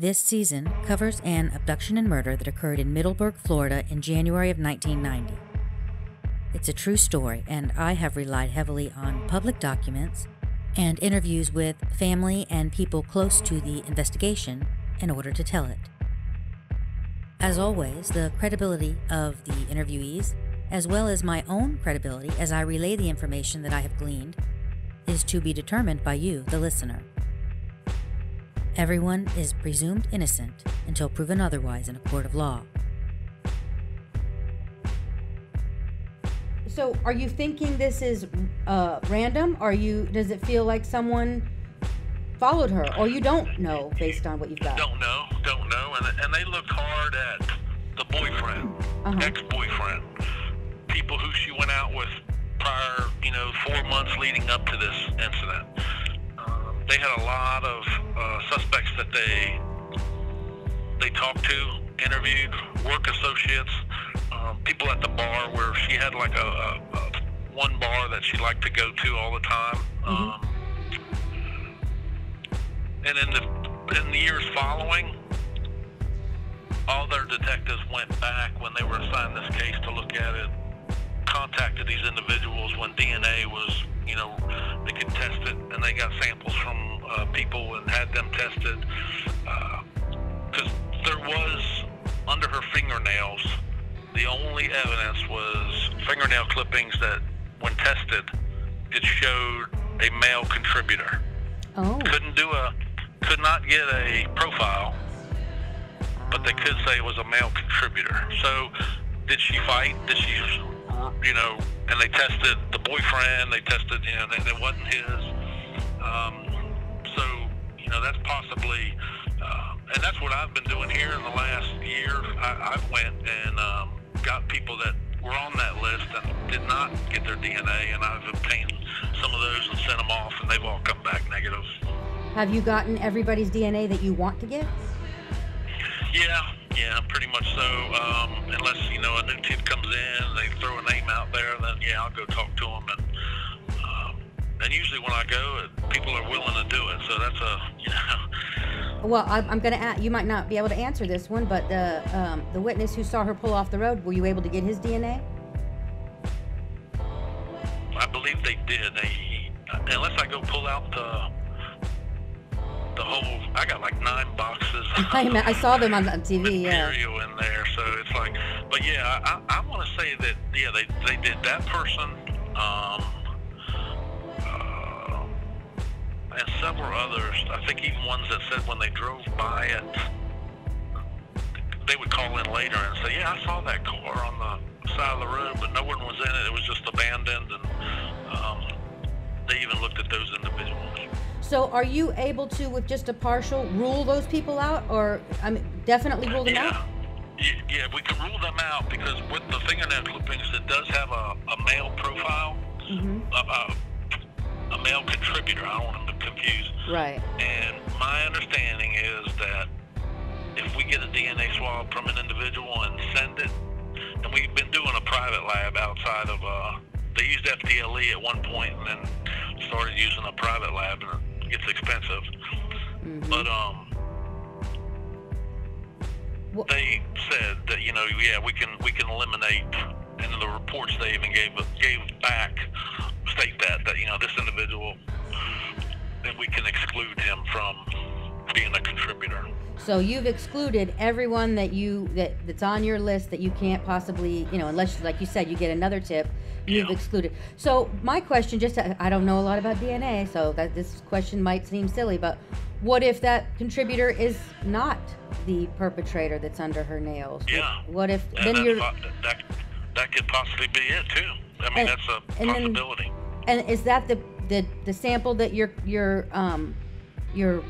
This season covers an abduction and murder that occurred in Middleburg, Florida in January of 1990. It's a true story, and I have relied heavily on public documents and interviews with family and people close to the investigation in order to tell it. As always, the credibility of the interviewees, as well as my own credibility as I relay the information that I have gleaned, is to be determined by you, the listener. Everyone is presumed innocent until proven otherwise in a court of law. So, are you thinking this is uh, random? Are you? Does it feel like someone followed her, or you don't know based on what you've got? Don't know, don't know, and and they looked hard at the boyfriend, Uh-huh. ex-boyfriend, people who she went out with prior, you know, four months leading up to this incident. They had a lot of uh, suspects that they they talked to, interviewed, work associates, um, people at the bar where she had like a, a, a one bar that she liked to go to all the time. Um, and in the in the years following, all their detectives went back when they were assigned this case to look at it, contacted these individuals when DNA was, you know, they could test it, and they got samples from uh, people and had them tested. Because there was, under her fingernails, the only evidence was fingernail clippings that, when tested, it showed a male contributor. Oh, couldn't do a could not get a profile but they could say it was a male contributor. So did she fight? Did she you know and they tested the boyfriend they tested you know that it wasn't his. Um, so you know that's possibly uh, and that's what I've been doing here in the last year. I, I've went and um, got people that were on that list and did not get their DNA and I've obtained some of those and sent them off and they've all come back negative. Have you gotten everybody's DNA that you want to get? Yeah, yeah, pretty much so. Um, unless you know a new tip comes in, they throw a name out there, then yeah, I'll go talk to them. And um, and usually when I go, it, people are willing to do it. So that's a you know, Well, I, I'm going to. ask You might not be able to answer this one, but the um, the witness who saw her pull off the road, were you able to get his DNA? I believe they did. They unless I go pull out the the whole, I got like nine boxes. I, I saw them on the TV. Yeah. material in there. So it's like, but yeah, I, I, I want to say that yeah, they they did that person, um, uh, and several others. I think even ones that said when they drove by it, they would call in later and say, yeah, I saw that car on the side of the road, but no one was in it. It was just abandoned, and um, they even looked at those individuals. So, are you able to, with just a partial, rule those people out, or I mean, definitely rule them yeah. out? Yeah, we can rule them out because with the fingernail clippings, it does have a, a male profile, hmm a, a, a male contributor. I don't want them to confuse. Right. And my understanding is that if we get a DNA swab from an individual and send it, and we've been doing a private lab outside of, uh, they used FDLE at one point and then started using a private lab and it gets expensive. hmm But, um, Wha- they said that you know yeah we can we can eliminate and in the reports they even gave gave back state that that you know this individual then we can exclude him from being a contributor So you've excluded everyone that you that that's on your list that you can't possibly, you know, unless like you said you get another tip, you've Yeah. excluded. So my question just I don't know a lot about DNA, so that this question might seem silly, but what if that contributor is not the perpetrator that's under her nails? What- Yeah. What if and then you're that that could possibly be it too i mean And- that's a and then- possibility and is that the the the sample that you're you're um you're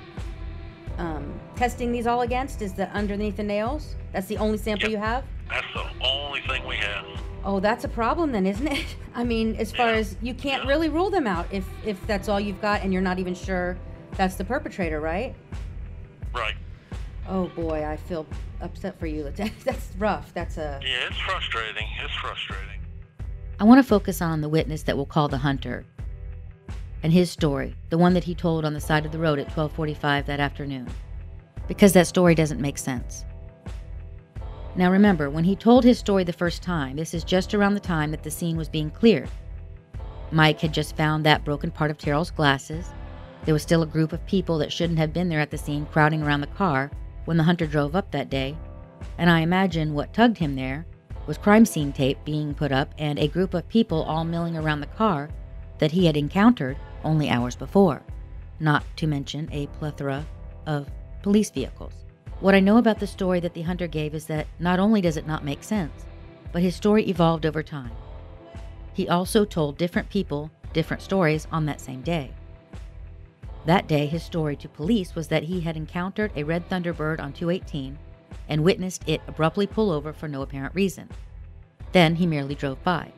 um testing these all against is the underneath the nails? That's the only sample Yep. you have? that's the only thing we have Oh, that's a problem then, isn't it? I mean, as far Yeah. as you can't Yeah. really rule them out if if that's all you've got and you're not even sure that's the perpetrator, right? right Oh boy, I feel upset for you. Lieutenant. That's rough. That's a yeah it's frustrating it's frustrating I want to focus on the witness that we'll call the hunter and his story, the one that he told on the side of the road at 12:45 that afternoon. because that story doesn't make sense. Now remember, when he told his story the first time, this is just around the time that the scene was being cleared. Mike had just found that broken part of Teryl's glasses. There was still a group of people that shouldn't have been there at the scene crowding around the car when the hunter drove up that day, and I imagine what tugged him there was crime scene tape being put up and a group of people all milling around the car that he had encountered only hours before, not to mention a plethora of police vehicles. What I know about the story that the hunter gave is that not only does it not make sense, but his story evolved over time. He also told different people different stories on that same day. That day, his story to police was that he had encountered a red thunderbird on 218 and witnessed it abruptly pull over for no apparent reason. Then he merely drove by.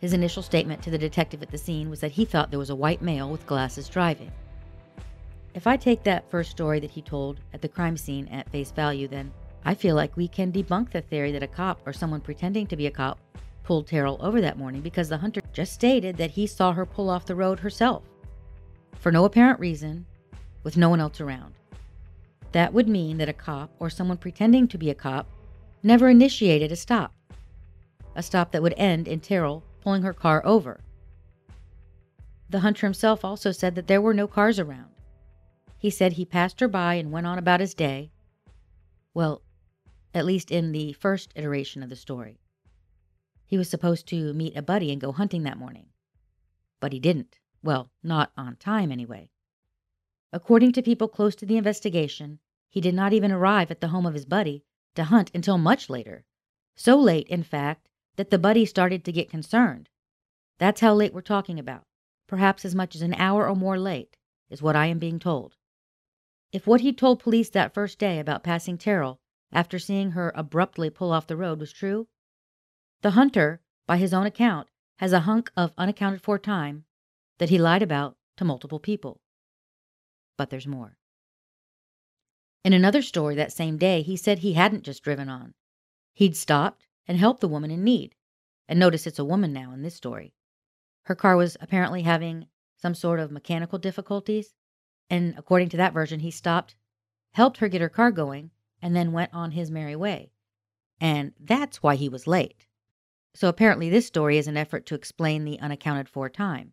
His initial statement to the detective at the scene was that he thought there was a white male with glasses driving. If I take that first story that he told at the crime scene at face value, then I feel like we can debunk the theory that a cop or someone pretending to be a cop pulled Teryl over that morning because the hunter just stated that he saw her pull off the road herself for no apparent reason with no one else around. That would mean that a cop or someone pretending to be a cop never initiated a stop, a stop that would end in Teryl pulling her car over. The hunter himself also said that there were no cars around. He said he passed her by and went on about his day. Well, at least in the first iteration of the story. He was supposed to meet a buddy and go hunting that morning. But he didn't. Well, not on time, anyway. According to people close to the investigation, he did not even arrive at the home of his buddy to hunt until much later. So late, in fact, that the buddy started to get concerned. That's how late we're talking about. Perhaps as much as an hour or more late, is what I am being told. If what he told police that first day about passing Teryl after seeing her abruptly pull off the road was true, the hunter, by his own account, has a hunk of unaccounted for time that he lied about to multiple people. But there's more. In another story that same day, he said he hadn't just driven on. He'd stopped and helped the woman in need. And notice it's a woman now in this story. Her car was apparently having some sort of mechanical difficulties. And according to that version, he stopped, helped her get her car going, and then went on his merry way. And that's why he was late. So apparently, this story is an effort to explain the unaccounted for time.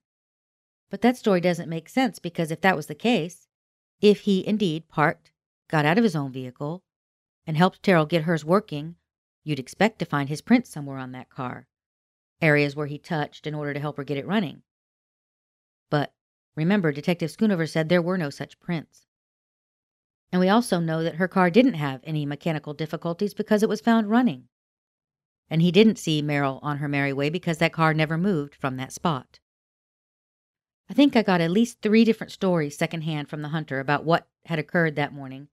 But that story doesn't make sense because if that was the case, if he indeed parked, got out of his own vehicle, and helped Teryl get hers working, you'd expect to find his prints somewhere on that car, areas where he touched in order to help her get it running. But remember, Detective Schoonover said there were no such prints. And we also know that her car didn't have any mechanical difficulties because it was found running. And he didn't see Merrill on her merry way because that car never moved from that spot. I think I got at least three different stories secondhand from the hunter about what had occurred that morning,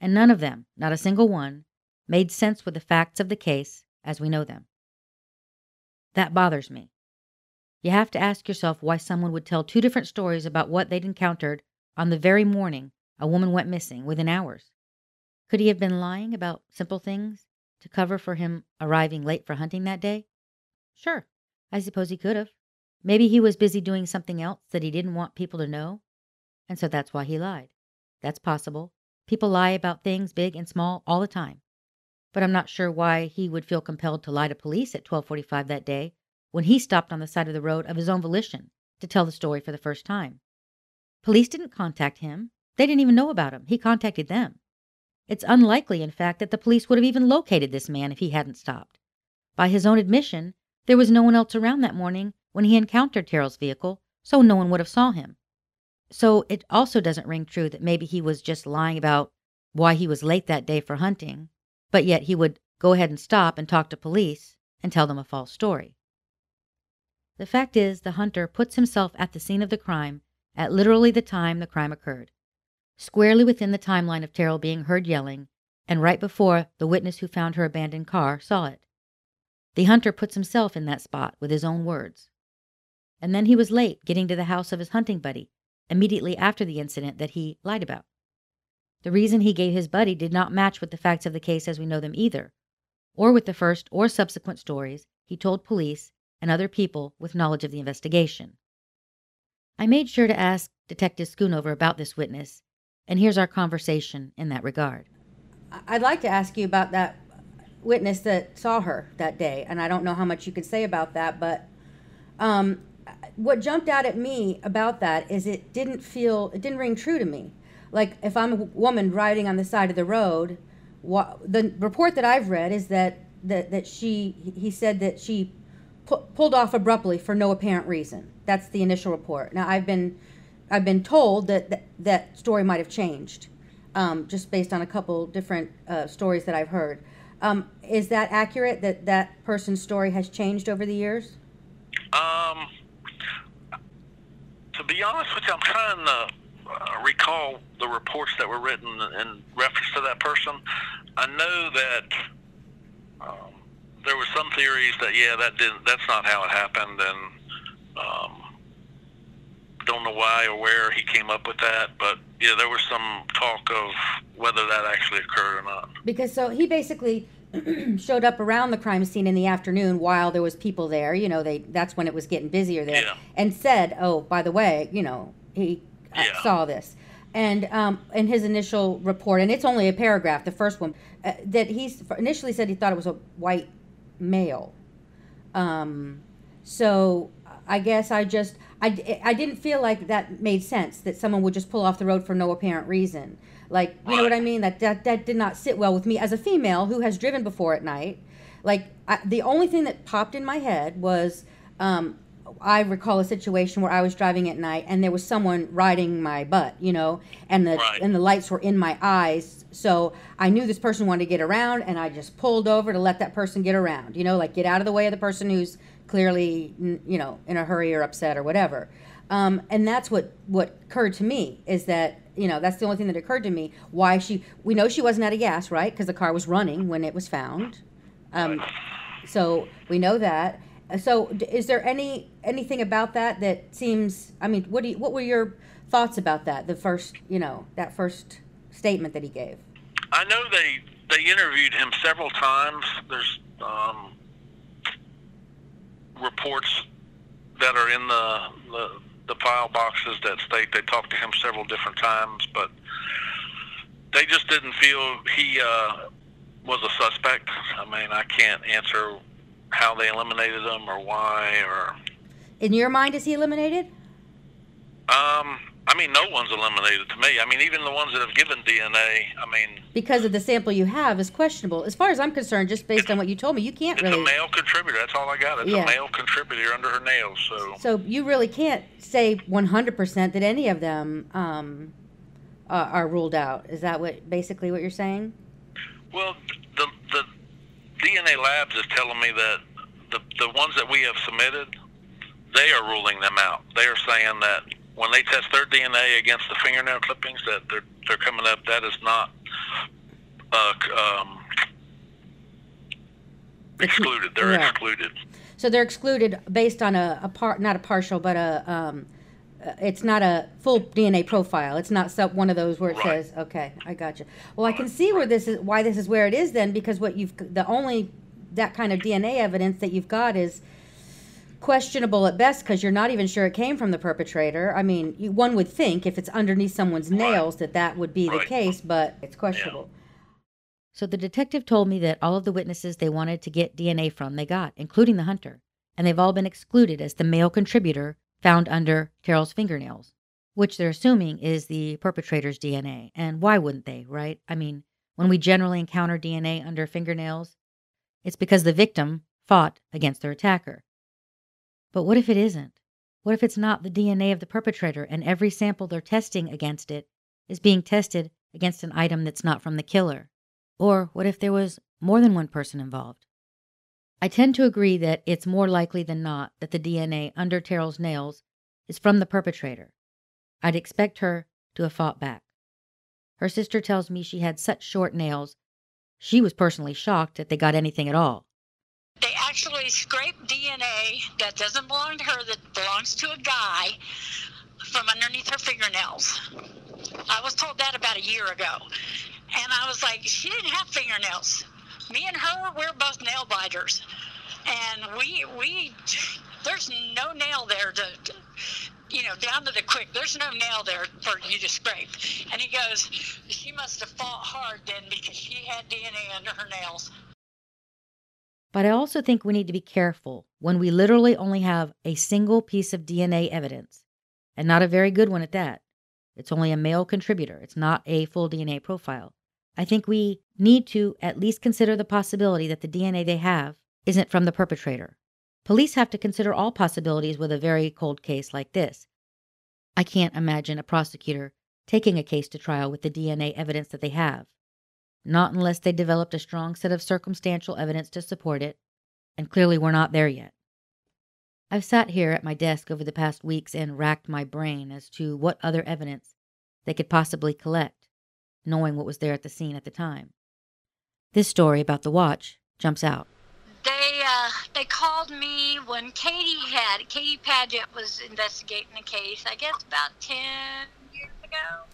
and none of them, not a single one, made sense with the facts of the case as we know them. That bothers me. You have to ask yourself why someone would tell two different stories about what they'd encountered on the very morning a woman went missing within hours. Could he have been lying about simple things to cover for him arriving late for hunting that day? Sure, I suppose he could have. Maybe he was busy doing something else that he didn't want people to know, and so that's why he lied. That's possible. People lie about things big and small all the time. But I'm not sure why he would feel compelled to lie to police at 12:45 that day when he stopped on the side of the road of his own volition to tell the story for the first time. Police didn't contact him. They didn't even know about him. He contacted them. It's unlikely, in fact, that the police would have even located this man if he hadn't stopped. By his own admission, there was no one else around that morning when he encountered Teryl's vehicle, so no one would have saw him. So it also doesn't ring true that maybe he was just lying about why he was late that day for hunting, but yet he would go ahead and stop and talk to police and tell them a false story. The fact is, the hunter puts himself at the scene of the crime at literally the time the crime occurred, squarely within the timeline of Teryl being heard yelling, and right before the witness who found her abandoned car saw it. The hunter puts himself in that spot with his own words and then he was late getting to the house of his hunting buddy immediately after the incident that he lied about. The reason he gave his buddy did not match with the facts of the case as we know them either, or with the first or subsequent stories he told police and other people with knowledge of the investigation. I made sure to ask Detective Schoonover about this witness, And here's our conversation in that regard. I'd like to ask you about that witness that saw her that day, and I don't know how much you can say about that, but um, what jumped out at me about that is it didn't feel, it didn't ring true to me. Like if I'm a woman riding on the side of the road, the report that I've read is that that, that she, he said that she pu- pulled off abruptly for no apparent reason. That's the initial report. Now I've been, I've been told that that, that story might have changed, um, just based on a couple different uh, stories that I've heard. Um, is that accurate? That that person's story has changed over the years? Um, to be honest with you, I'm trying to uh, recall the reports that were written in reference to that person. I know that um, there were some theories that yeah, that didn't. That's not how it happened, and um, don't know why or where he came up with that, but yeah, there was some talk of whether that actually occurred or not. Because so he basically showed up around the crime scene in the afternoon while there was people there. You know, they that's when it was getting busier there, Yeah. and said, "Oh, by the way, you know, he Yeah. saw this." And um, in his initial report, and it's only a paragraph, the first one, uh, that he initially said he thought it was a white male. Um, so I guess I just I, I didn't feel like that made sense that someone would just pull off the road for no apparent reason. Like you know what I mean? That that that did not sit well with me as a female who has driven before at night. Like I, the only thing that popped in my head was um, I recall a situation where I was driving at night and there was someone riding my butt, you know, and the Right. and the lights were in my eyes. So I knew this person wanted to get around, and I just pulled over to let that person get around. You know, like get out of the way of the person who's clearly, you know, in a hurry or upset or whatever. Um, and that's what what occurred to me is that you know that's the only thing that occurred to me. Why she? We know she wasn't out of gas, right? Because the car was running when it was found. Um, so we know that. So is there any anything about that that seems? I mean, what do you, what were your thoughts about that? The first, you know, that first statement that he gave. I know they they interviewed him several times. There's um, reports that are in the, the the file boxes that state they talked to him several different times, but they just didn't feel he uh, was a suspect. I mean, I can't answer how they eliminated him or why or. In your mind, is he eliminated? Um, I mean, no one's eliminated to me. I mean, even the ones that have given DNA. I mean, Because of the sample you have is questionable. As far as I'm concerned, just based on what you told me, you can't it's really. a male contributor. That's all I got. It's Yeah. a male contributor under her nails. So. So you really can't say 100% that any of them um, are, are ruled out. Is that what basically what you're saying? Well, DNA labs is telling me that the the ones that we have submitted, they are ruling them out. They are saying that when they test their DNA against the fingernail clippings, that they're they're coming up. That is not uh, um, excluded. They're Yeah. excluded. So they're excluded based on a, a part, not a partial, but a. Um, uh, it's not a full DNA profile. It's not sub one of those where it Right. says, "Okay, I got you." Well, I can see where this is, why this is where it is then, because what you've the only that kind of DNA evidence that you've got is questionable at best because you're not even sure it came from the perpetrator. I mean, you, one would think if it's underneath someone's nails that that would be the case, but it's questionable. So the detective told me that all of the witnesses they wanted to get DNA from they got, including the hunter, and they've all been excluded as the male contributor found under Carol's fingernails, which they're assuming is the perpetrator's DNA. And why wouldn't they, right? I mean, when we generally encounter DNA under fingernails, it's because the victim fought against their attacker. But what if it isn't? What if it's not the DNA of the perpetrator and every sample they're testing against it is being tested against an item that's not from the killer? Or what if there was more than one person involved? I tend to agree that it's more likely than not that the DNA under Teryl's nails is from the perpetrator. I'd expect her to have fought back. Her sister tells me she had such short nails, she was personally shocked that they got anything at all. They actually scraped DNA that doesn't belong to her, that belongs to a guy, from underneath her fingernails. I was told that about a year ago. And I was like, she didn't have fingernails. Me and her, we're both nail biters. And we, we, there's no nail there to, to you know, down to the quick. There's no nail there for you to scrape. And he goes, she must have fought hard then because she had DNA under her nails. But I also think we need to be careful when we literally only have a single piece of DNA evidence, and not a very good one at that. It's only a male contributor, it's not a full DNA profile. I think we need to at least consider the possibility that the DNA they have isn't from the perpetrator. Police have to consider all possibilities with a very cold case like this. I can't imagine a prosecutor taking a case to trial with the DNA evidence that they have not unless they developed a strong set of circumstantial evidence to support it, and clearly we're not there yet. I've sat here at my desk over the past weeks and racked my brain as to what other evidence they could possibly collect, knowing what was there at the scene at the time. This story about the watch jumps out. They uh, they called me when Katie had Katie Paget was investigating the case. I guess about ten years ago.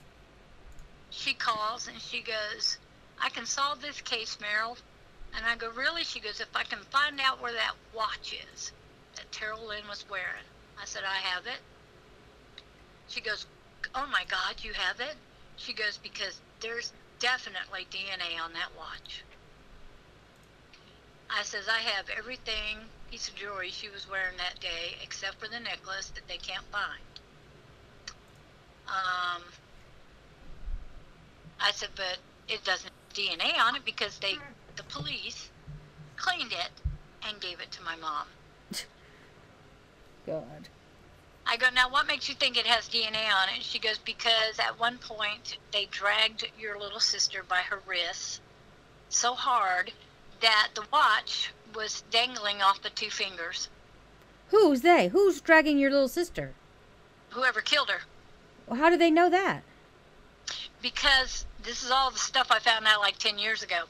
She calls and she goes, I can solve this case, Meryl. And I go, really? She goes, if I can find out where that watch is that Teryl Lynn was wearing. I said, I have it. She goes, oh my God, you have it? She goes, because there's definitely DNA on that watch. I says, I have everything, piece of jewelry she was wearing that day, except for the necklace that they can't find. Um, I said, but it doesn't DNA on it because they, the police, cleaned it and gave it to my mom. God. I go, now what makes you think it has DNA on it? She goes, because at one point they dragged your little sister by her wrists so hard that the watch was dangling off the two fingers. Who's they? Who's dragging your little sister? Whoever killed her. Well, how do they know that? Because this is all the stuff I found out like 10 years ago.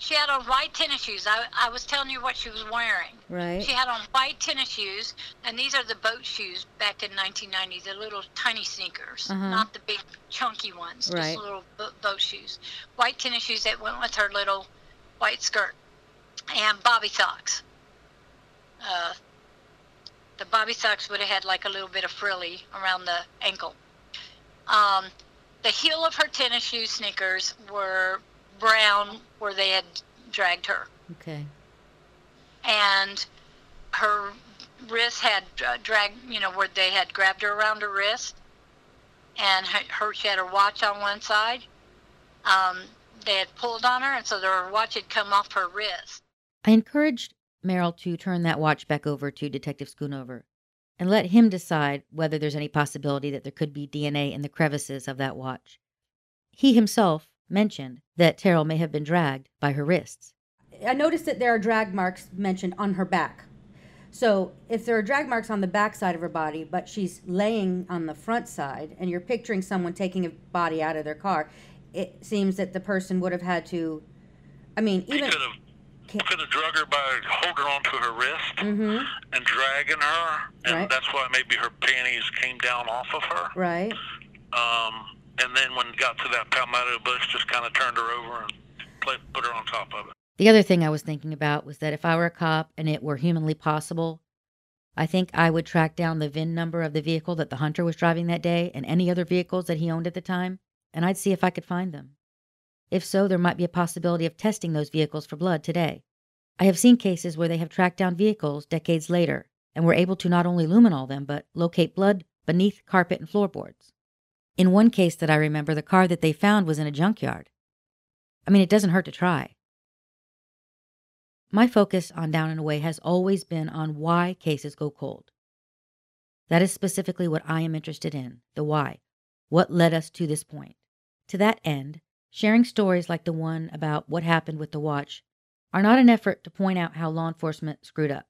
She had on white tennis shoes. I, I was telling you what she was wearing. Right. She had on white tennis shoes, and these are the boat shoes back in 1990, the little tiny sneakers, Uh-huh. not the big chunky ones, Right. just little bo- boat shoes. White tennis shoes that went with her little white skirt, and bobby socks. Uh, the bobby socks would have had like a little bit of frilly around the ankle. Um, the heel of her tennis shoe sneakers were brown where they had dragged her Okay. and her wrist had uh, dragged you know where they had grabbed her around her wrist and her, her she had her watch on one side um, they had pulled on her and so her watch had come off her wrist I encouraged Merrill to turn that watch back over to Detective Schoonover and let him decide whether there's any possibility that there could be DNA in the crevices of that watch. He himself mentioned that Teryl may have been dragged by her wrists. I noticed that there are drag marks mentioned on her back. So if there are drag marks on the back side of her body, but she's laying on the front side, and you're picturing someone taking a body out of their car, it seems that the person would have had to. I mean, He even could have could have drug her by holding onto her wrist Mhm. and dragging her, and Right. that's why maybe her panties came down off of her. right. Um, and then when it got to that palmetto bush, just kind of turned her over and put, her on top of it. The other thing I was thinking about was that if I were a cop and it were humanly possible, I think I would track down the VIN number of the vehicle that the hunter was driving that day and any other vehicles that he owned at the time, and I'd see if I could find them. If so, there might be a possibility of testing those vehicles for blood today. I have seen cases where they have tracked down vehicles decades later and were able to not only luminol them, but locate blood beneath carpet and floorboards. In one case that I remember, the car that they found was in a junkyard. I mean, it doesn't hurt to try. My focus on Down and Away has always been on why cases go cold. That is specifically what I am interested in the why. What led us to this point? To that end, sharing stories like the one about what happened with the watch are not an effort to point out how law enforcement screwed up.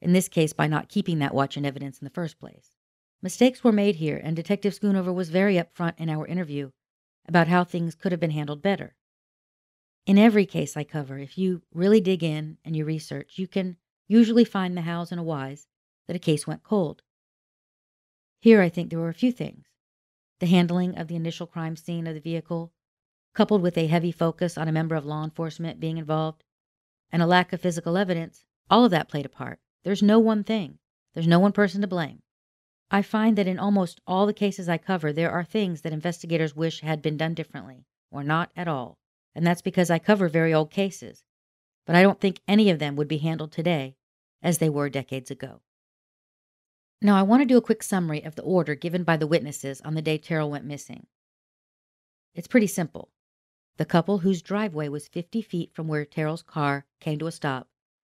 In this case, by not keeping that watch in evidence in the first place. Mistakes were made here, and Detective Schoonover was very upfront in our interview about how things could have been handled better. In every case I cover, if you really dig in and you research, you can usually find the hows and a whys that a case went cold. Here, I think there were a few things. The handling of the initial crime scene of the vehicle, coupled with a heavy focus on a member of law enforcement being involved, and a lack of physical evidence, all of that played a part. There's no one thing, there's no one person to blame. I find that in almost all the cases I cover, there are things that investigators wish had been done differently, or not at all. And that's because I cover very old cases. But I don't think any of them would be handled today as they were decades ago. Now, I want to do a quick summary of the order given by the witnesses on the day Teryl went missing. It's pretty simple. The couple whose driveway was 50 feet from where Teryl's car came to a stop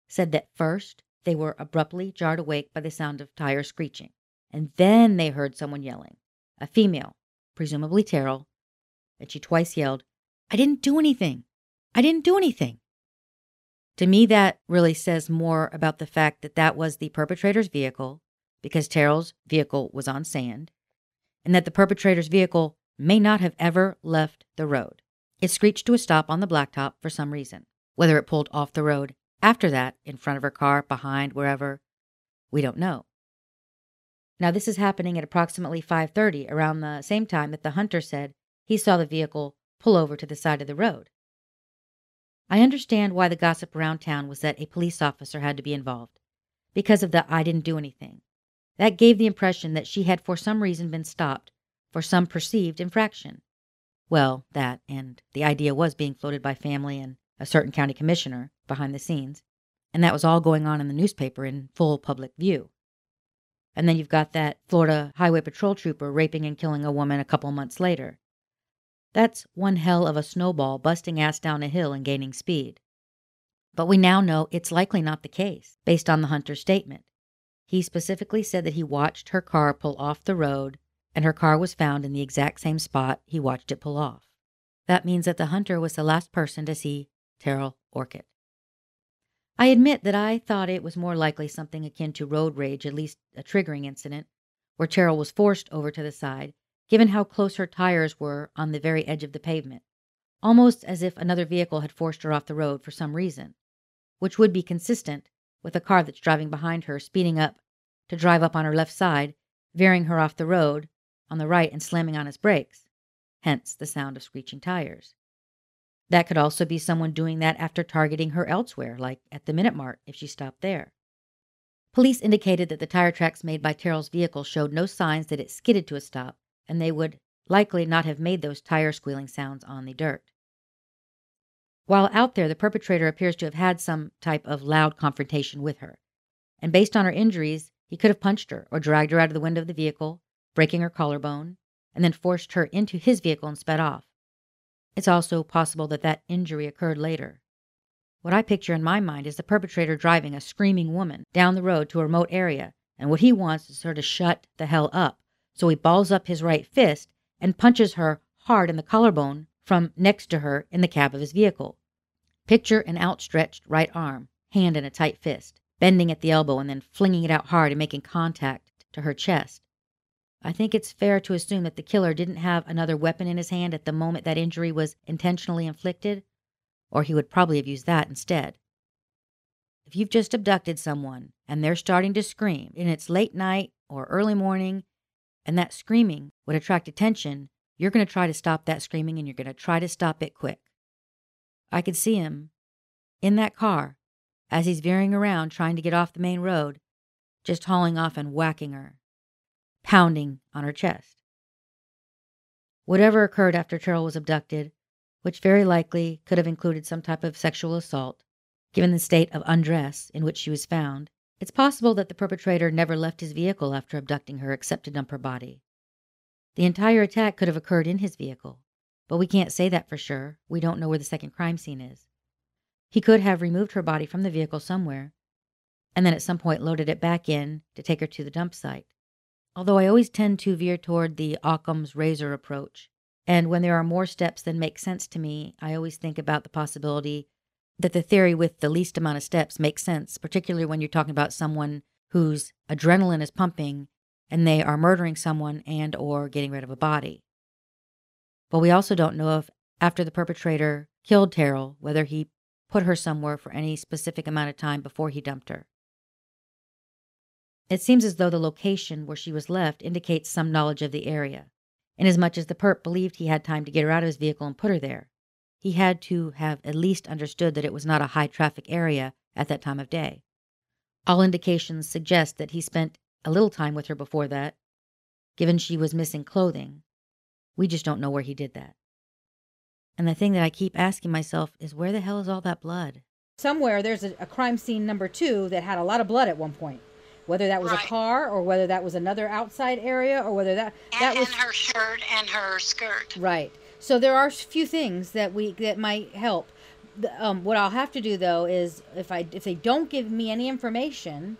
said that first they were abruptly jarred awake by the sound of tires screeching, and then they heard someone yelling. A female, presumably Teryl, and she twice yelled, I didn't do anything. I didn't do anything. To me, that really says more about the fact that that was the perpetrator's vehicle because Teryl's vehicle was on sand, and that the perpetrator's vehicle may not have ever left the road. It screeched to a stop on the blacktop for some reason. Whether it pulled off the road after that, in front of her car, behind, wherever, we don't know. Now this is happening at approximately 5:30, around the same time that the hunter said he saw the vehicle pull over to the side of the road. I understand why the gossip around town was that a police officer had to be involved because of the I didn't do anything. That gave the impression that she had for some reason been stopped for some perceived infraction. Well, that, and the idea was being floated by family and a certain county commissioner behind the scenes, and that was all going on in the newspaper in full public view. And then you've got that Florida Highway Patrol trooper raping and killing a woman a couple months later. That's one hell of a snowball busting ass down a hill and gaining speed. But we now know it's likely not the case, based on the hunter's statement. He specifically said that he watched her car pull off the road, and her car was found in the exact same spot he watched it pull off. That means that the hunter was the last person to see Teryl Orcutt. I admit that I thought it was more likely something akin to road rage, at least a triggering incident, where Teryl was forced over to the side, given how close her tires were on the very edge of the pavement, almost as if another vehicle had forced her off the road for some reason, which would be consistent with a car that's driving behind her, speeding up to drive up on her left side, veering her off the road on the right and slamming on its brakes, hence the sound of screeching tires. That could also be someone doing that after targeting her elsewhere, like at the Minute Mart if she stopped there. Police indicated that the tire tracks made by Teryl's vehicle showed no signs that it skidded to a stop, and they would likely not have made those tire squealing sounds on the dirt. While out there, the perpetrator appears to have had some type of loud confrontation with her. And based on her injuries, he could have punched her or dragged her out of the window of the vehicle, breaking her collarbone, and then forced her into his vehicle and sped off. It's also possible that that injury occurred later. What I picture in my mind is the perpetrator driving a screaming woman down the road to a remote area, and what he wants is her to shut the hell up. So he balls up his right fist and punches her hard in the collarbone from next to her in the cab of his vehicle. Picture an outstretched right arm, hand in a tight fist, bending at the elbow and then flinging it out hard and making contact to her chest. I think it's fair to assume that the killer didn't have another weapon in his hand at the moment that injury was intentionally inflicted, or he would probably have used that instead. If you've just abducted someone and they're starting to scream, and it's late night or early morning, and that screaming would attract attention, you're going to try to stop that screaming and you're going to try to stop it quick. I could see him in that car as he's veering around trying to get off the main road, just hauling off and whacking her, pounding on her chest. Whatever occurred after Teryl was abducted, which very likely could have included some type of sexual assault, given the state of undress in which she was found, it's possible that the perpetrator never left his vehicle after abducting her except to dump her body. The entire attack could have occurred in his vehicle, but we can't say that for sure. We don't know where the second crime scene is. He could have removed her body from the vehicle somewhere, and then at some point loaded it back in to take her to the dump site. Although I always tend to veer toward the Occam's razor approach, and when there are more steps than make sense to me, I always think about the possibility that the theory with the least amount of steps makes sense, particularly when you're talking about someone whose adrenaline is pumping and they are murdering someone and or getting rid of a body. But we also don't know if after the perpetrator killed Teryl, whether he put her somewhere for any specific amount of time before he dumped her. It seems as though the location where she was left indicates some knowledge of the area, inasmuch as the perp believed he had time to get her out of his vehicle and put her there. He had to have at least understood that it was not a high traffic area at that time of day. All indications suggest that he spent a little time with her before that, given she was missing clothing. We just don't know where he did that. And the thing that I keep asking myself is where the hell is all that blood? Somewhere there's a, a crime scene number two that had a lot of blood at one point. Whether that was Right. a car or whether that was another outside area or whether that that was and her shirt and her skirt. Right. So there are a few things that we that might help. Um, what I'll have to do though is if I if they don't give me any information,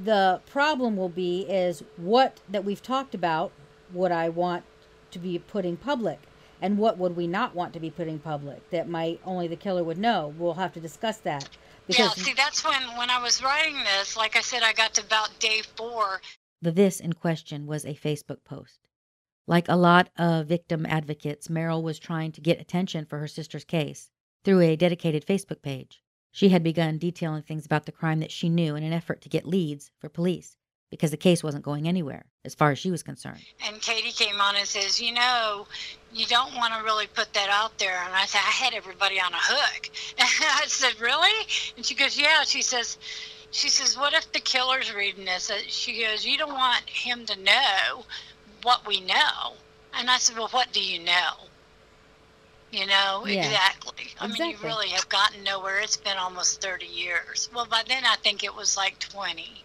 the problem will be is what that we've talked about would I want to be putting public and what would we not want to be put in public that might only the killer would know. We'll have to discuss that Yeah, see, that's when when I was writing this. Like I said, I got to about day four. The this in question was a Facebook post. Like a lot of victim advocates, Meryl was trying to get attention for her sister's case through a dedicated Facebook page. She had begun detailing things about the crime that she knew in an effort to get leads for police because the case wasn't going anywhere, as far as she was concerned. And Katie came on and says, you know, you don't want to really put that out there. And I said, I had everybody on a hook. And I said, really? And she goes, yeah. She says, she says, what if the killer's reading this? Uh, She goes, you don't want him to know what we know. And I said, well, what do you know? You know, Yeah. exactly. I mean, you really have gotten nowhere. It's been almost 30 years. Well, by then I think it was like 20.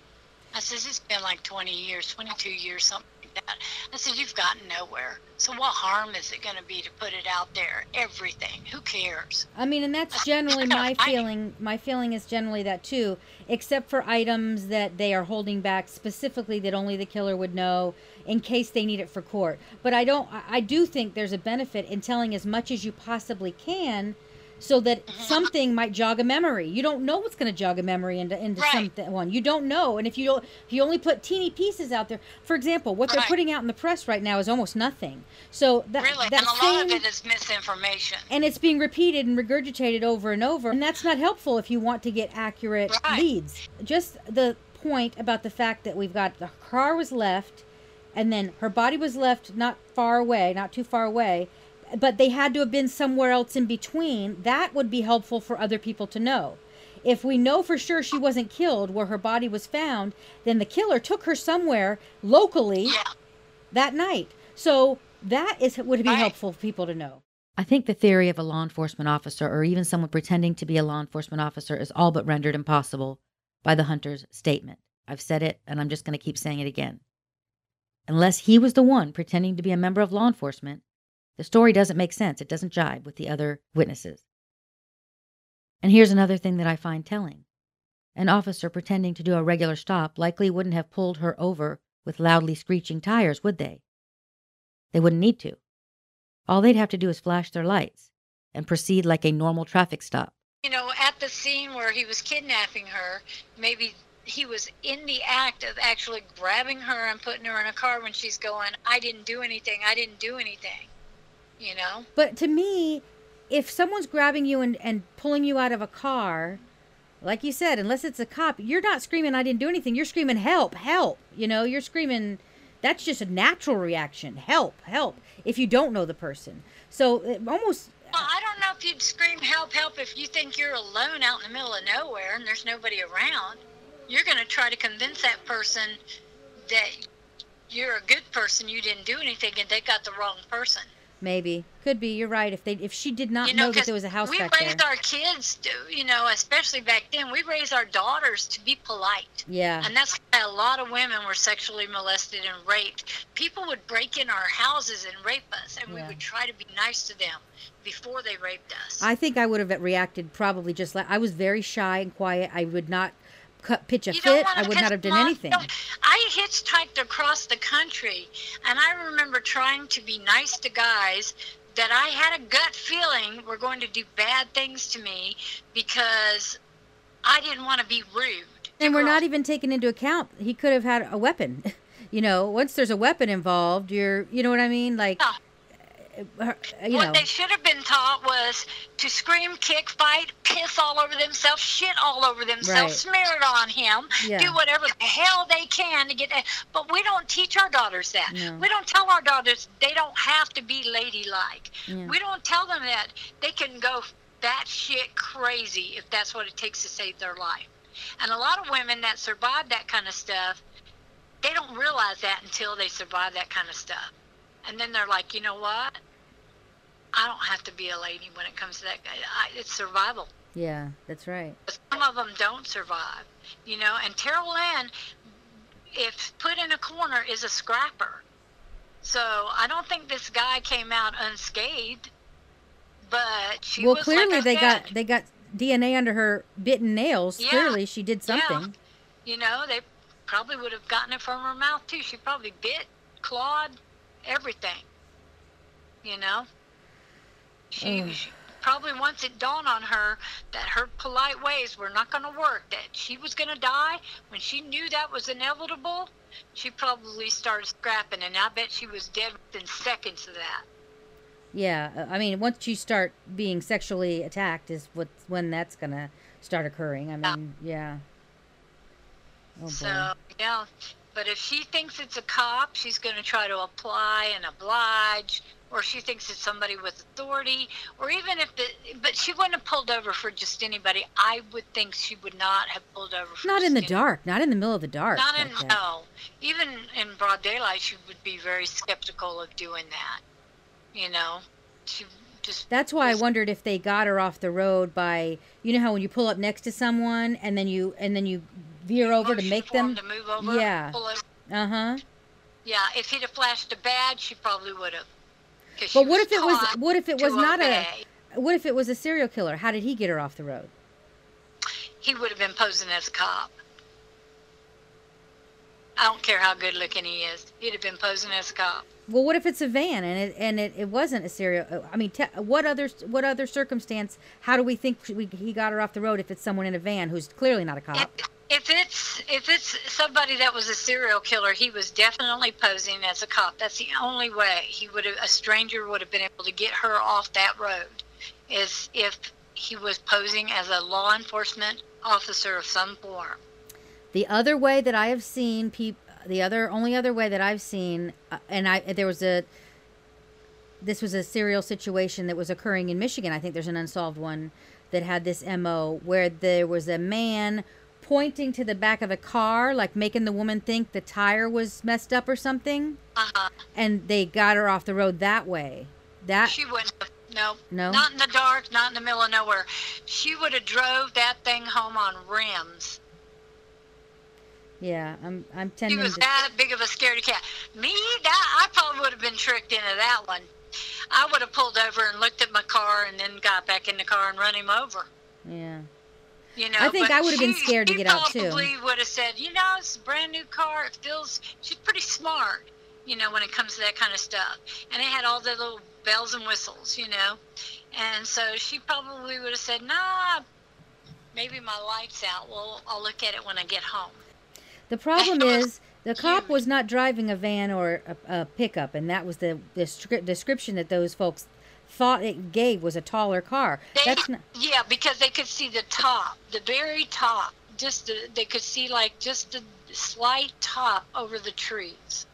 I says, it's been like 20 years, 22 years, something like that. I said, you've gotten nowhere. So what harm is it going to be to put it out there? Everything. Who cares? I mean, and that's generally my feeling. My feeling is generally that too, except for items that they are holding back specifically that only the killer would know in case they need it for court. But I don't. I- I do think there's a benefit in telling as much as you possibly can, so that something might jog a memory. You don't know what's going to jog a memory into into Right. something one. You don't know, and if you don't, if you only put teeny pieces out there. For example, what they're putting out in the press right now is almost nothing. So that Really. that and a lot of it is misinformation. and it's being repeated and regurgitated over and over and that's not helpful if you want to get accurate Right. leads just the point about the fact that we've got the car was left and then her body was left not far away not too far away but they had to have been somewhere else in between that would be helpful for other people to know if we know for sure she wasn't killed where her body was found then the killer took her somewhere locally Yeah. that night so that is would be Right. helpful for people to know I think the theory of a law enforcement officer or even someone pretending to be a law enforcement officer is all but rendered impossible by the hunter's statement. I've said it and I'm just going to keep saying it again. Unless he was the one pretending to be a member of law enforcement, the story doesn't make sense. It doesn't jibe with the other witnesses. And here's another thing that I find telling an officer pretending to do a regular stop likely wouldn't have pulled her over with loudly screeching tires, would they? They wouldn't need to. All they'd have to do is flash their lights and proceed like a normal traffic stop. You know, at the scene where he was kidnapping her, maybe he was in the act of actually grabbing her and putting her in a car when she's going, I didn't do anything. I didn't do anything. You know? But to me, if someone's grabbing you and, and pulling you out of a car, like you said, unless it's a cop, you're not screaming, I didn't do anything. You're screaming, help, help. You know, you're screaming, that's just a natural reaction. Help, help, if you don't know the person. So it almost, Well, I don't know if you'd scream help, help if you think you're alone out in the middle of nowhere and there's nobody around. You're going to try to convince that person that you're a good person, you didn't do anything, and they got the wrong person. Maybe, could be, you're right. If they, if she did not you know, know, that there was a house we back there. raised our kids, to, you know, especially back then, we raised our daughters to be polite. Yeah. And that's why a lot of women were sexually molested and raped. People would break in our houses and rape us, and we would try to be nice to them before they raped us. I think I would have reacted probably just like I was very shy and quiet. I would not cut, pitch a You fit. I would not have done anything. No, I hitchhiked across the country, and I remember trying to be nice to guys that I had a gut feeling were going to do bad things to me because I didn't want to be rude. And we're not even taking into account he could have had a weapon. you know, once there's a weapon involved, you're, you know what I mean? Like, Yeah. You what know, they should have been taught was to scream, kick, fight, piss all over themselves, shit all over themselves, Right. smear it on him, Yeah. do whatever the hell they can to get that. But we don't teach our daughters that. No. We don't tell our daughters they don't have to be ladylike. Yeah. We don't tell them that they can go that shit crazy if that's what it takes to save their life. And a lot of women that survive that kind of stuff they don't realize that until they survive that kind of stuff. And then they're like, you know what? I don't have to be a lady when it comes to that. I, it's survival. Yeah, that's right. Some of them don't survive, you know. And Teryl Ann, if put in a corner, is a scrapper. So I don't think this guy came out unscathed. But she well, was, clearly like they said, got they got DNA under her bitten nails. Yeah. Clearly, she did Yeah. something. You know, they probably would have gotten it from her mouth too. She probably bit, clawed, everything. You know? She, Ugh. she probably once it dawned on her that her polite ways were not going to work, that she was going to die, when she knew that was inevitable, she probably started scrapping, and I bet she was dead within seconds of that. Yeah, uh, I mean, once you start being sexually attacked, is what when that's gonna start occurring. I mean, yeah. Oh boy. So, yeah. But if she thinks it's a cop, she's going to try to apply and oblige, or she thinks it's somebody with authority, or even if the, but she wouldn't have pulled over for just anybody. I would think she would not have pulled over for not in the any- dark. Not in the middle of the dark. Not in, like that. no. Even in broad daylight, she would be very skeptical of doing that. You know? She just. That's why I wondered if they got her off the road by you know how when you pull up next to someone and then you and then you veer over to make them. To move over, Yeah. Uh huh. Yeah, if he'd have flashed a badge, she probably would have. But what if it was? What if it was not obey. a? What if it was a serial killer? How did he get her off the road? He would have been posing as a cop. I don't care how good looking he is. He'd have been posing as a cop. Well, what if it's a van and it and it, it wasn't a serial? uh, I mean, te- what other what other circumstance? How do we think we, he got her off the road if it's someone in a van who's clearly not a cop? If it's if it's somebody that was a serial killer, he was definitely posing as a cop. That's the only way he would have a stranger would have been able to get her off that road, is if he was posing as a law enforcement officer of some form. The other way that I have seen people, the other only other way that I've seen, uh, and I there was a. This was a serial situation that was occurring in Michigan. I think there's an unsolved one that had this mo where there was a man pointing to the back of the car, like making the woman think the tire was messed up or something, Uh-huh. and they got her off the road that way. That She wouldn't have. No. No? Not in the dark, not in the middle of nowhere. She would have drove that thing home on rims. yeah, I'm I'm She tending was to. that big of a scaredy cat. Me, that I probably would have been tricked into that one. I would have pulled over and looked at my car and then got back in the car and run him over. Yeah. You know, I think I would have been scared to get out, too. Probably would have said, you know, it's a brand new car. It feels. She's pretty smart. You know, when it comes to that kind of stuff, and it had all the little bells and whistles. You know, and so she probably would have said, nah, maybe my lights out. Well, I'll look at it when I get home. The problem is the cop was not driving a van or a, a pickup, and that was the, the script description that those folks thought it gave was a taller car. They, That's not. yeah, because they could see the top, the very top. Just the, they could see like just the slight top over the trees.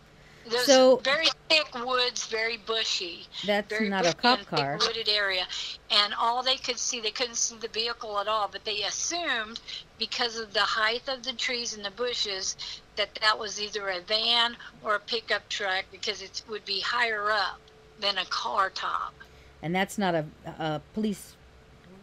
Those So- very thick woods, very bushy. That's very not a bushy cop and thick car. wooded area, and all they could see, they couldn't see the vehicle at all. But they assumed because of the height of the trees and the bushes that that was either a van or a pickup truck because it would be higher up than a car top. And that's not a, a police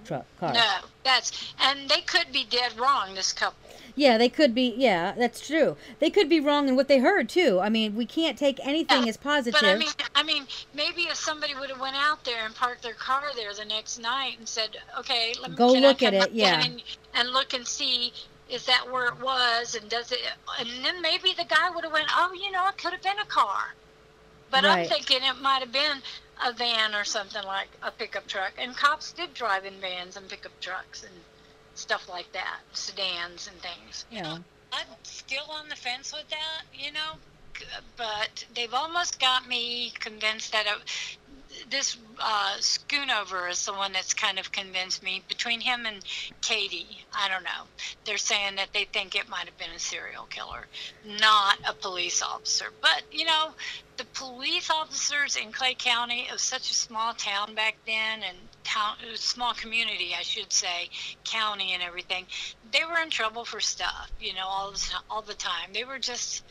truck car. No, that's and they could be dead wrong. This couple. Yeah, they could be. Yeah, that's true. They could be wrong in what they heard too. I mean, we can't take anything Yeah, as positive. But I mean, I mean, maybe if somebody would have went out there and parked their car there the next night and said, "Okay, let me Go look at it," yeah. and, and look and see is that where it was, and does it?" And then maybe the guy would have went, "Oh, you know, it could have been a car." But I'm thinking it might have been a van or something like a pickup truck. And cops did drive in vans and pickup trucks and stuff like that, sedans and things. You Yeah. know, I'm still on the fence with that, you know, but they've almost got me convinced that it, this uh, Schoonover is the one that's kind of convinced me. Between him and Katie, I don't know. They're saying that they think it might have been a serial killer, not a police officer. But you know, the police officers in Clay County, was such a small town back then, and town, small community, I should say, county and everything. They were in trouble for stuff, you know, all the, all the time. They were just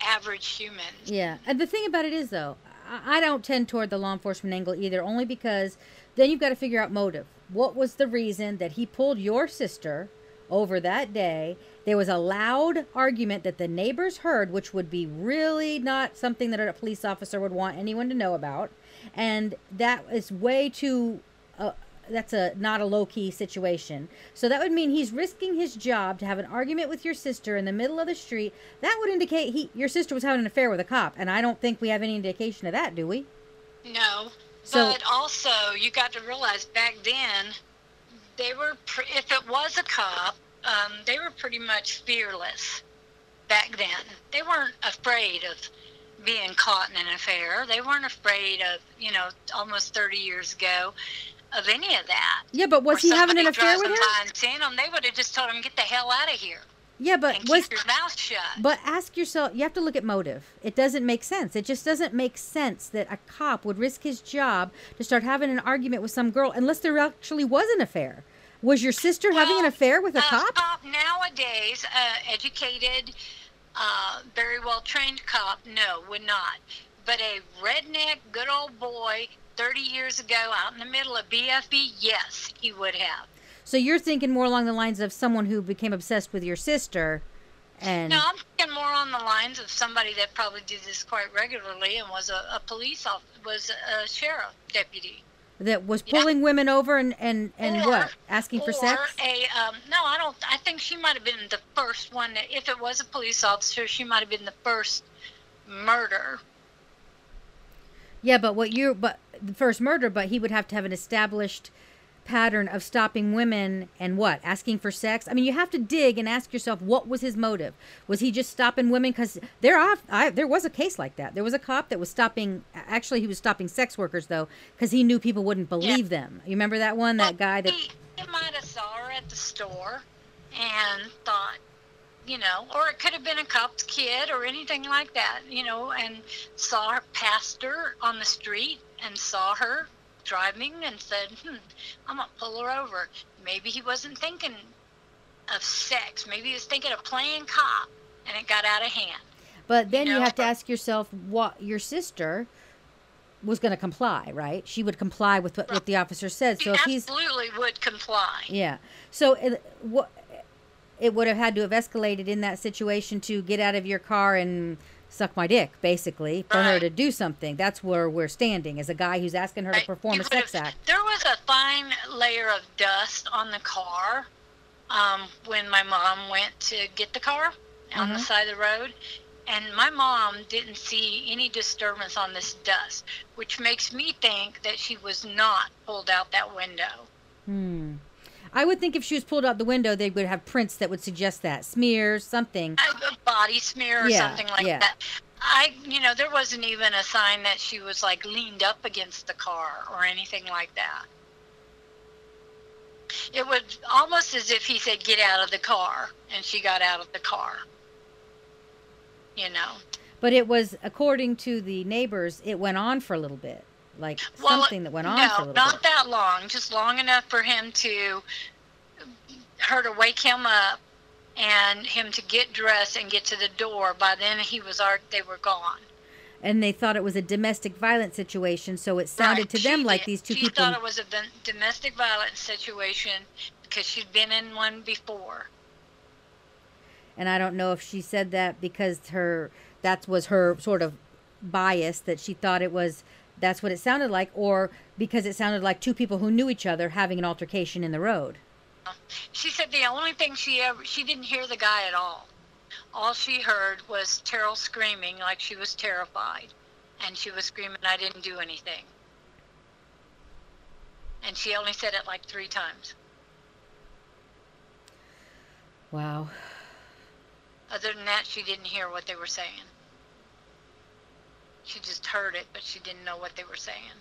average humans. Yeah, and the thing about it is though, I don't tend toward the law enforcement angle either, only because then you've got to figure out motive. What was the reason that he pulled your sister over that day? There was a loud argument that the neighbors heard, which would be really not something that a police officer would want anyone to know about, and that is way too. Uh, that's a not a low key situation. So that would mean he's risking his job to have an argument with your sister in the middle of the street. That would indicate he your sister was having an affair with a cop, and I don't think we have any indication of that, do we? No. So- but also, you got to realize back then, they were, pre- if it was a cop, um, they were pretty much fearless back then. They weren't afraid of being caught in an affair. They weren't afraid of, you know, almost 30 years ago, of any of that. Yeah, but was Or he having an affair with her? them, they would have just told him, get the hell out of here Yeah, but and was keep your mouth shut. But ask yourself, you have to look at motive. It doesn't make sense. It just doesn't make sense that a cop would risk his job to start having an argument with some girl unless there actually was an affair. Was your sister having an affair with a cop? cop nowadays, uh, educated, uh, very well trained cop, no, would not. But a redneck, good old boy, 30 years ago, out in the middle of BFE, yes, he would have. So you're thinking more along the lines of someone who became obsessed with your sister and No, I'm thinking more on the lines of somebody that probably did this quite regularly and was a, a police officer, was a sheriff deputy. that was Yeah. pulling women over and and, and Or- what? Asking for or sex? a um, no, I don't. I think she might have been the first one. That, if it was a police officer, she might have been the first murder. Yeah, but what you but the first murder, but he would have to have an established pattern of stopping women and what asking for sex. I mean, you have to dig and ask yourself what was his motive. Was he just stopping women? Because there are I, there was a case like that. There was a cop that was stopping. Actually, he was stopping sex workers though, because he knew people wouldn't believe them. You remember that one? That guy that he, he might have saw her at the store and thought, you know, or it could have been a cop's kid or anything like that, you know, and saw her her on the street and saw her driving and said, hmm, I'm gonna pull her over. Maybe he wasn't thinking of sex. Maybe he was thinking of playing cop, and it got out of hand. But then you, know, have to ask yourself what your sister was going to comply, right? She would comply with what, what the officer said. So he if he's absolutely would comply. Yeah. So what it would have had to have escalated in that situation to get out of your car and suck my dick, basically, for her to do something. That's where we're standing as a guy who's asking her to perform You a sex act. There was a fine layer of dust on the car um, when my mom went to get the car on the Mhm. side of the road. And my mom didn't see any disturbance on this dust, which makes me think that she was not pulled out that window. Hmm. I would think if she was pulled out the window, they would have prints that would suggest that smears, something. A body smear or Yeah, something like yeah. that. I, you know, there wasn't even a sign that she was like leaned up against the car or anything like that. It was almost as if he said, "Get out of the car," and she got out of the car. You know, But it was, according to the neighbors, it went on for a little bit, like well, something that went on no, for a little not bit. that long, just long enough for him to her to wake him up and him to get dressed and get to the door. By then, he was already they were gone. And they thought it was a domestic violence situation, so it sounded Right, to she them like these two she people. She thought it was a domestic violence situation because she'd been in one before. and I don't know if she said that because her that was her sort of bias that she thought it was that's what it sounded like or because it sounded like two people who knew each other having an altercation in the road. She said the only thing she ever she didn't hear the guy at all. All she heard was Teryl screaming like she was terrified, and she was screaming, "I didn't do anything." And she only said it like three times. Wow. Other than that, she didn't hear what they were saying. She just heard it, but she didn't know what they were saying.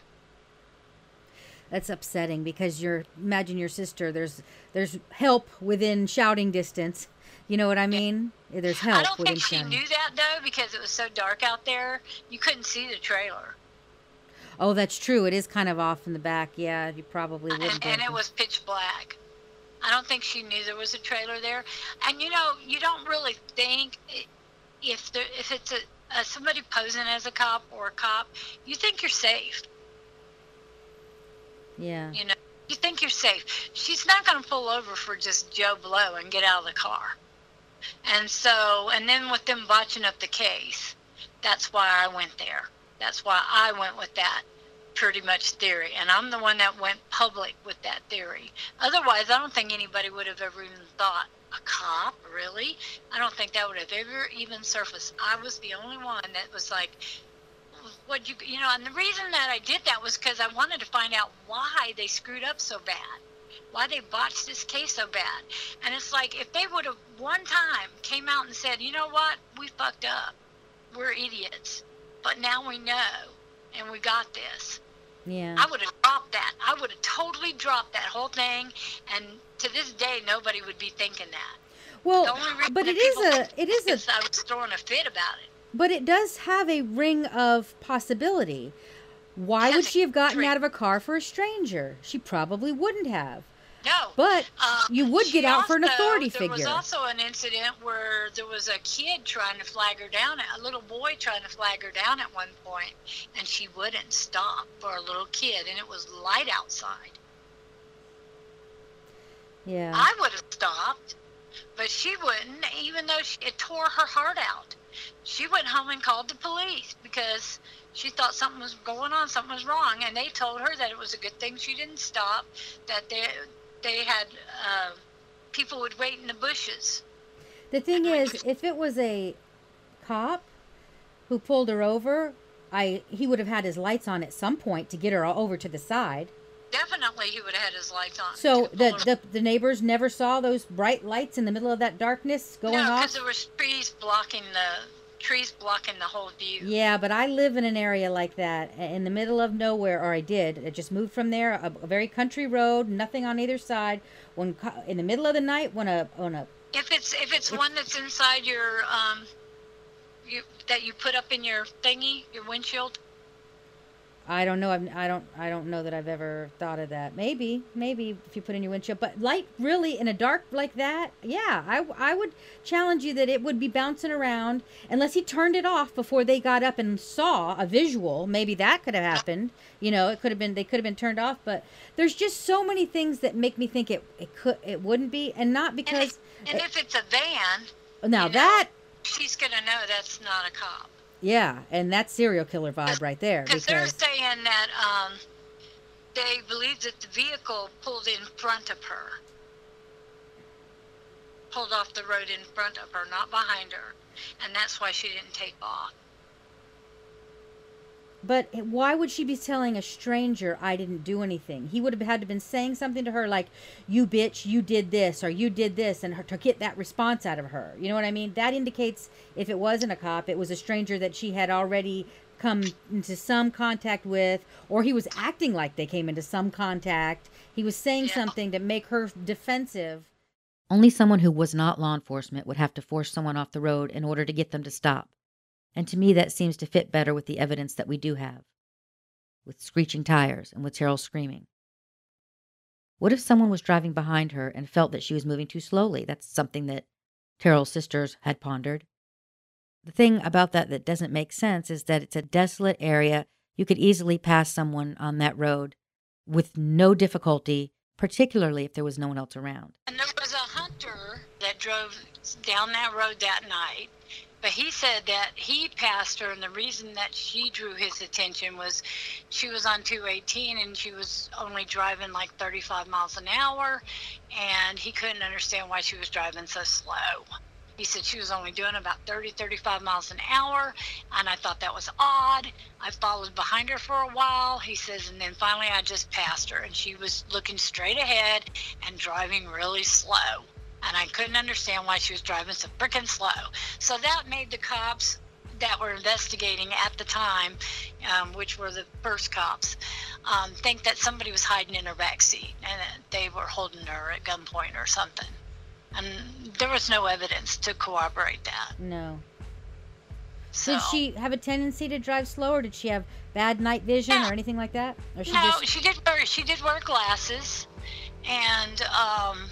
That's upsetting because you're imagine your sister there's there's help within shouting distance. You know what I mean? There's help I don't think she shouting. knew that though because it was so dark out there. You couldn't see the trailer, Oh, that's true. It is kind of off in the back. Yeah, you probably wouldn't. and, and it was pitch black. I don't think she knew there was a trailer there. And you know, you don't really think, if there if it's a, a somebody posing as a cop or a cop, you think you're safe. Yeah. You know, you think you're safe. She's not going to pull over for just Joe Blow and get out of the car. And so, and then with them botching up the case, that's why I went there. That's why I went with that pretty much theory. And I'm the one that went public with that theory. Otherwise, I don't think anybody would have ever even thought a cop, really? I don't think that would have ever even surfaced. I was the only one that was like, what you you know and the reason that i did that was because i wanted to find out why they screwed up so bad why they botched this case so bad. And it's like if they would have one time came out and said you know what? We fucked up. We're idiots. But now we know and we got this Yeah. i would have dropped that i would have totally dropped that whole thing and to this day nobody would be thinking that Well, but it is a it is a i was throwing a fit about it but it does have a ring of possibility. Why would she have gotten out of a car for a stranger? She probably wouldn't have. No But Um, you would get out for an also- authority There was also an incident where there was a kid trying to flag her down, a little boy trying to flag her down at one point, and she wouldn't stop for a little kid, and it was light outside. yeah. I would have stopped, but she wouldn't, even though she, it tore her heart out. She went home and called the police because she thought something was going on, something was wrong, and they told her that it was a good thing she didn't stop, that they they had uh, people would wait in the bushes. The thing is, if it was a cop who pulled her over, I he would have had his lights on at some point to get her over to the side. Definitely, he would have had his lights on. So the, the the neighbors never saw those bright lights in the middle of that darkness going no, off. because there was trees blocking the trees blocking the whole view. Yeah, but I live in an area like that, in the middle of nowhere, or I did. I just moved from there, a, a very country road, nothing on either side. When in the middle of the night, when a on a If it's if it's one that's inside your um, you that you put up in your thingy, your windshield. I don't know. I'm, I don't. I don't know that I've ever thought of that. Maybe, maybe if you put in your windshield, but light really in a dark like that. Yeah, I, I would challenge you that it would be bouncing around unless he turned it off before they got up and saw a visual. Maybe that could have happened. You know, it could have been. They could have been turned off. But there's just so many things that make me think it. It could. It wouldn't be, and not And, because. if, and if it's a van, now you know, that. she's gonna know that's not a cop. Yeah, and that's serial killer vibe right there. Because they're saying that um, they believe that the vehicle pulled in front of her, pulled off the road in front of her, not behind her, and that's why she didn't take off. But why would she be telling a stranger I didn't do anything? He would have had to been saying something to her like, "You bitch, you did this or you did this," and her, to get that response out of her. You know what I mean? That indicates if it wasn't a cop, it was a stranger that she had already come into some contact with, or he was acting like they came into some contact. He was saying Yeah. something to make her defensive. Only someone who was not law enforcement would have to force someone off the road in order to get them to stop. And to me, that seems to fit better with the evidence that we do have with screeching tires and with Teryl screaming. What if someone was driving behind her and felt that she was moving too slowly? That's something that Teryl's sisters had pondered. The thing about that that doesn't make sense is that it's a desolate area. You could easily pass someone on that road with no difficulty, particularly if there was no one else around. And there was a hunter that drove down that road that night. But he said that he passed her, and the reason that she drew his attention was she was on 218 and she was only driving like 35 miles an hour, and he couldn't understand why she was driving so slow. He said she was only doing about 30, 35 miles an hour, and I thought that was odd. I followed behind her for a while, he says, and then finally I just passed her, and she was looking straight ahead and driving really slow. And I couldn't understand why she was driving so freaking slow. So that made the cops that were investigating at the time, um, which were the first cops, um, think that somebody was hiding in her back seat and that they were holding her at gunpoint or something. And there was no evidence to corroborate that. No. So, Did she have a tendency to drive slow, or did she have bad night vision Yeah. or anything like that? Or she no, just she did wear she did wear glasses, and um,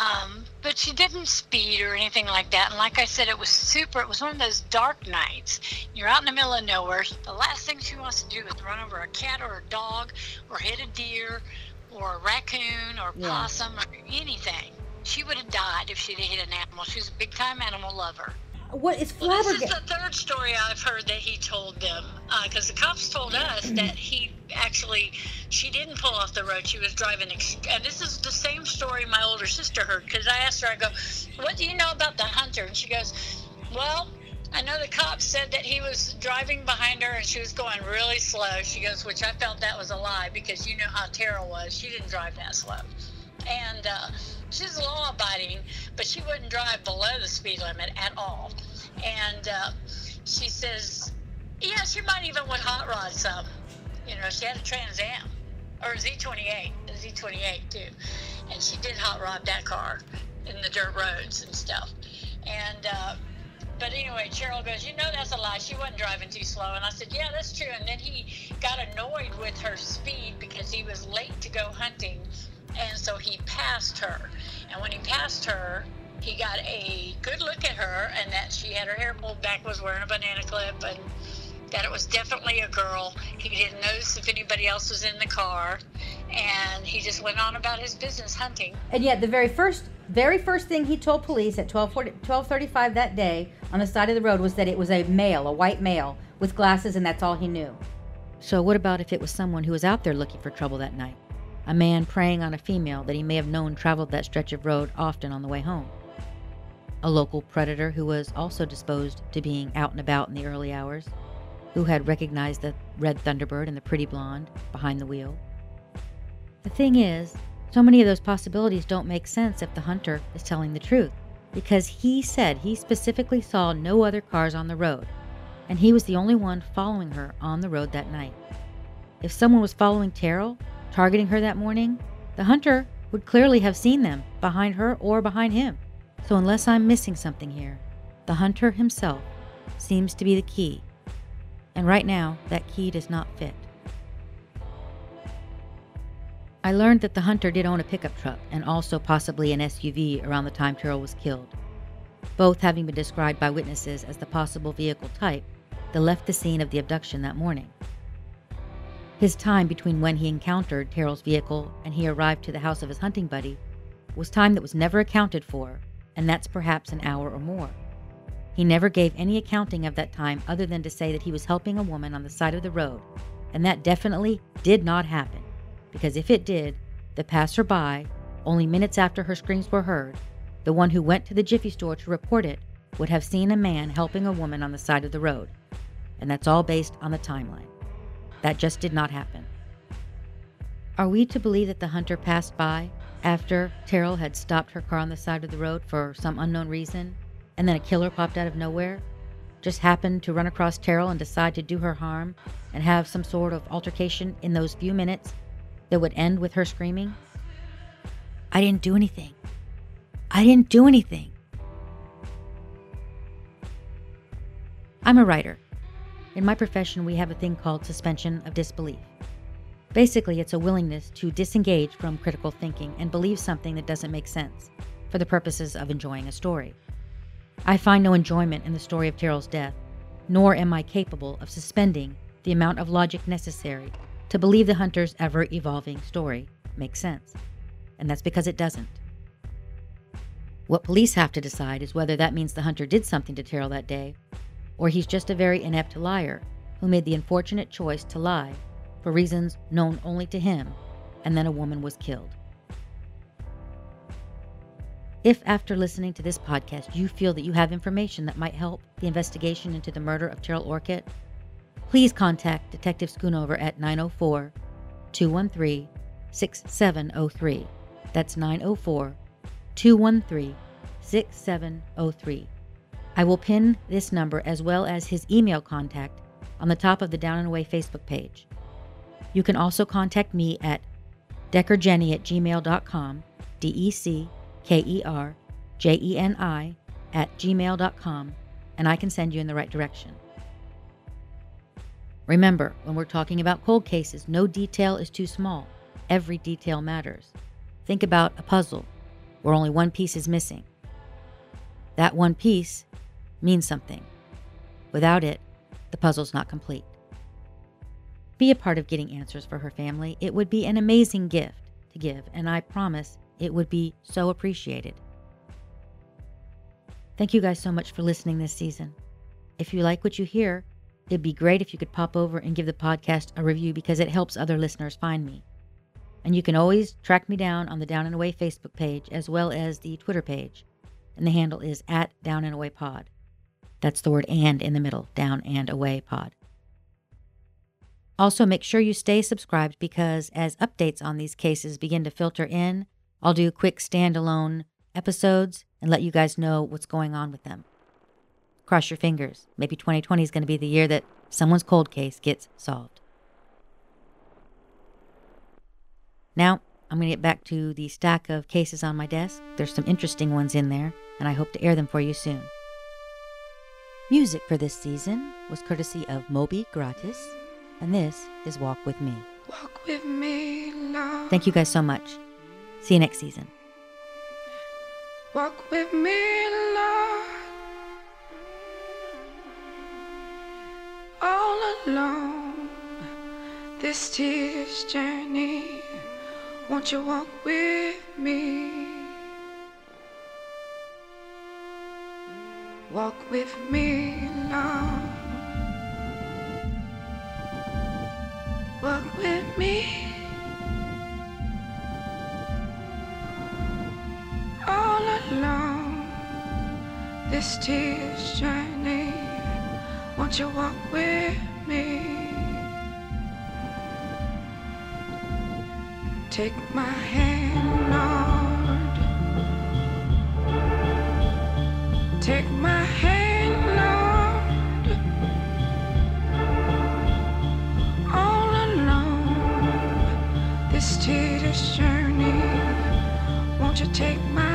um, but she didn't speed or anything like that. And like I said, it was super. It was one of those dark nights. You're out in the middle of nowhere. The last thing she wants to do is run over a cat or a dog or hit a deer or a raccoon or Yeah. possum or anything. She would have died if she'd hit an animal. She was a big time animal lover. What is Well, this is the third story I've heard that he told them because the cops told us that he actually she didn't pull off the road. She was driving, ex- and this is the same story my older sister heard because I asked her, I go, "What do you know about the hunter?" And she goes, "Well." I know the cops said that he was driving behind her and she was going really slow. She goes, which I felt that was a lie because you know how Tara was. She didn't drive that slow. And uh, she's law abiding, but she wouldn't drive below the speed limit at all. And uh, she says, yeah, she might even would hot rod some. You know, she had a Trans Am or a Z28, a Z28 too. And she did hot rod that car in the dirt roads and stuff. And, uh, but anyway, Cheryl goes, You know, that's a lie. She wasn't driving too slow. And I said, Yeah, that's true. And then he got annoyed with her speed because he was late to go hunting. And so he passed her. And when he passed her, he got a good look at her and that she had her hair pulled back, was wearing a banana clip, and that it was definitely a girl. He didn't notice if anybody else was in the car. And he just went on about his business hunting. And yet, the very first, very first thing he told police at 12:35 that day on the side of the road was that it was a male, a white male with glasses, and that's all he knew. So, what about if it was someone who was out there looking for trouble that night? A man preying on a female that he may have known traveled that stretch of road often on the way home. A local predator who was also disposed to being out and about in the early hours, who had recognized the red Thunderbird and the pretty blonde behind the wheel. The thing is, so many of those possibilities don't make sense if the hunter is telling the truth, because he said he specifically saw no other cars on the road, and he was the only one following her on the road that night. If someone was following Teryl, targeting her that morning, the hunter would clearly have seen them behind her or behind him. So, unless I'm missing something here, the hunter himself seems to be the key. And right now, that key does not fit. I learned that the hunter did own a pickup truck and also possibly an SUV around the time Teryl was killed, both having been described by witnesses as the possible vehicle type that left the scene of the abduction that morning. His time between when he encountered Teryl's vehicle and he arrived to the house of his hunting buddy was time that was never accounted for, and that's perhaps an hour or more. He never gave any accounting of that time other than to say that he was helping a woman on the side of the road, and that definitely did not happen, because if it did, the passerby, only minutes after her screams were heard, the one who went to the Jiffy store to report it, would have seen a man helping a woman on the side of the road. And that's all based on the timeline. That just did not happen. Are we to believe that the hunter passed by after Teryl had stopped her car on the side of the road for some unknown reason, and then a killer popped out of nowhere? Just happened to run across Teryl and decide to do her harm and have some sort of altercation in those few minutes that would end with her screaming? I didn't do anything. I didn't do anything. I'm a writer. In my profession, we have a thing called suspension of disbelief. Basically, it's a willingness to disengage from critical thinking and believe something that doesn't make sense for the purposes of enjoying a story. I find no enjoyment in the story of Teryl's death, nor am I capable of suspending the amount of logic necessary to believe the hunter's ever evolving story makes sense. And that's because it doesn't. What police have to decide is whether that means the hunter did something to Teryl that day, or he's just a very inept liar who made the unfortunate choice to lie for reasons known only to him, and then a woman was killed. If after listening to this podcast you feel that you have information that might help the investigation into the murder of Teryl Orcutt, please contact Detective Schoonover at 904 213 6703. That's 904 213 6703. I will pin this number as well as his email contact on the top of the Down and Away Facebook page. You can also contact me at deckerjeni at gmail.com, D E C K E R J E N I at gmail.com, and I can send you in the right direction. Remember, when we're talking about cold cases, no detail is too small. Every detail matters. Think about a puzzle. where only one piece is missing. That one piece means something. Without it, the puzzle's not complete. Be a part of getting answers for her family. It would be an amazing gift to give, and I promise it would be so appreciated. Thank you guys so much for listening this season. If you like what you hear, it'd be great if you could pop over and give the podcast a review because it helps other listeners find me. And you can always track me down on the Down and Away Facebook page as well as the Twitter page. And the handle is at Down and Away Pod. That's the word and in the middle, Down and Away Pod. Also, make sure you stay subscribed because as updates on these cases begin to filter in, I'll do quick standalone episodes and let you guys know what's going on with them. Cross your fingers. Maybe 2020 is going to be the year that someone's cold case gets solved. Now, I'm going to get back to the stack of cases on my desk. There's some interesting ones in there, and I hope to air them for you soon. Music for this season was courtesy of Moby Gratis, and this is Walk With Me. Walk with me, love. Thank you guys so much. See you next season. Walk with me, Lord. All alone, this tear's journey. Won't you walk with me? Walk with me, Lord. Walk with me. all alone this tear's journey won't you walk with me take my hand lord take my To this journey. Won't you take my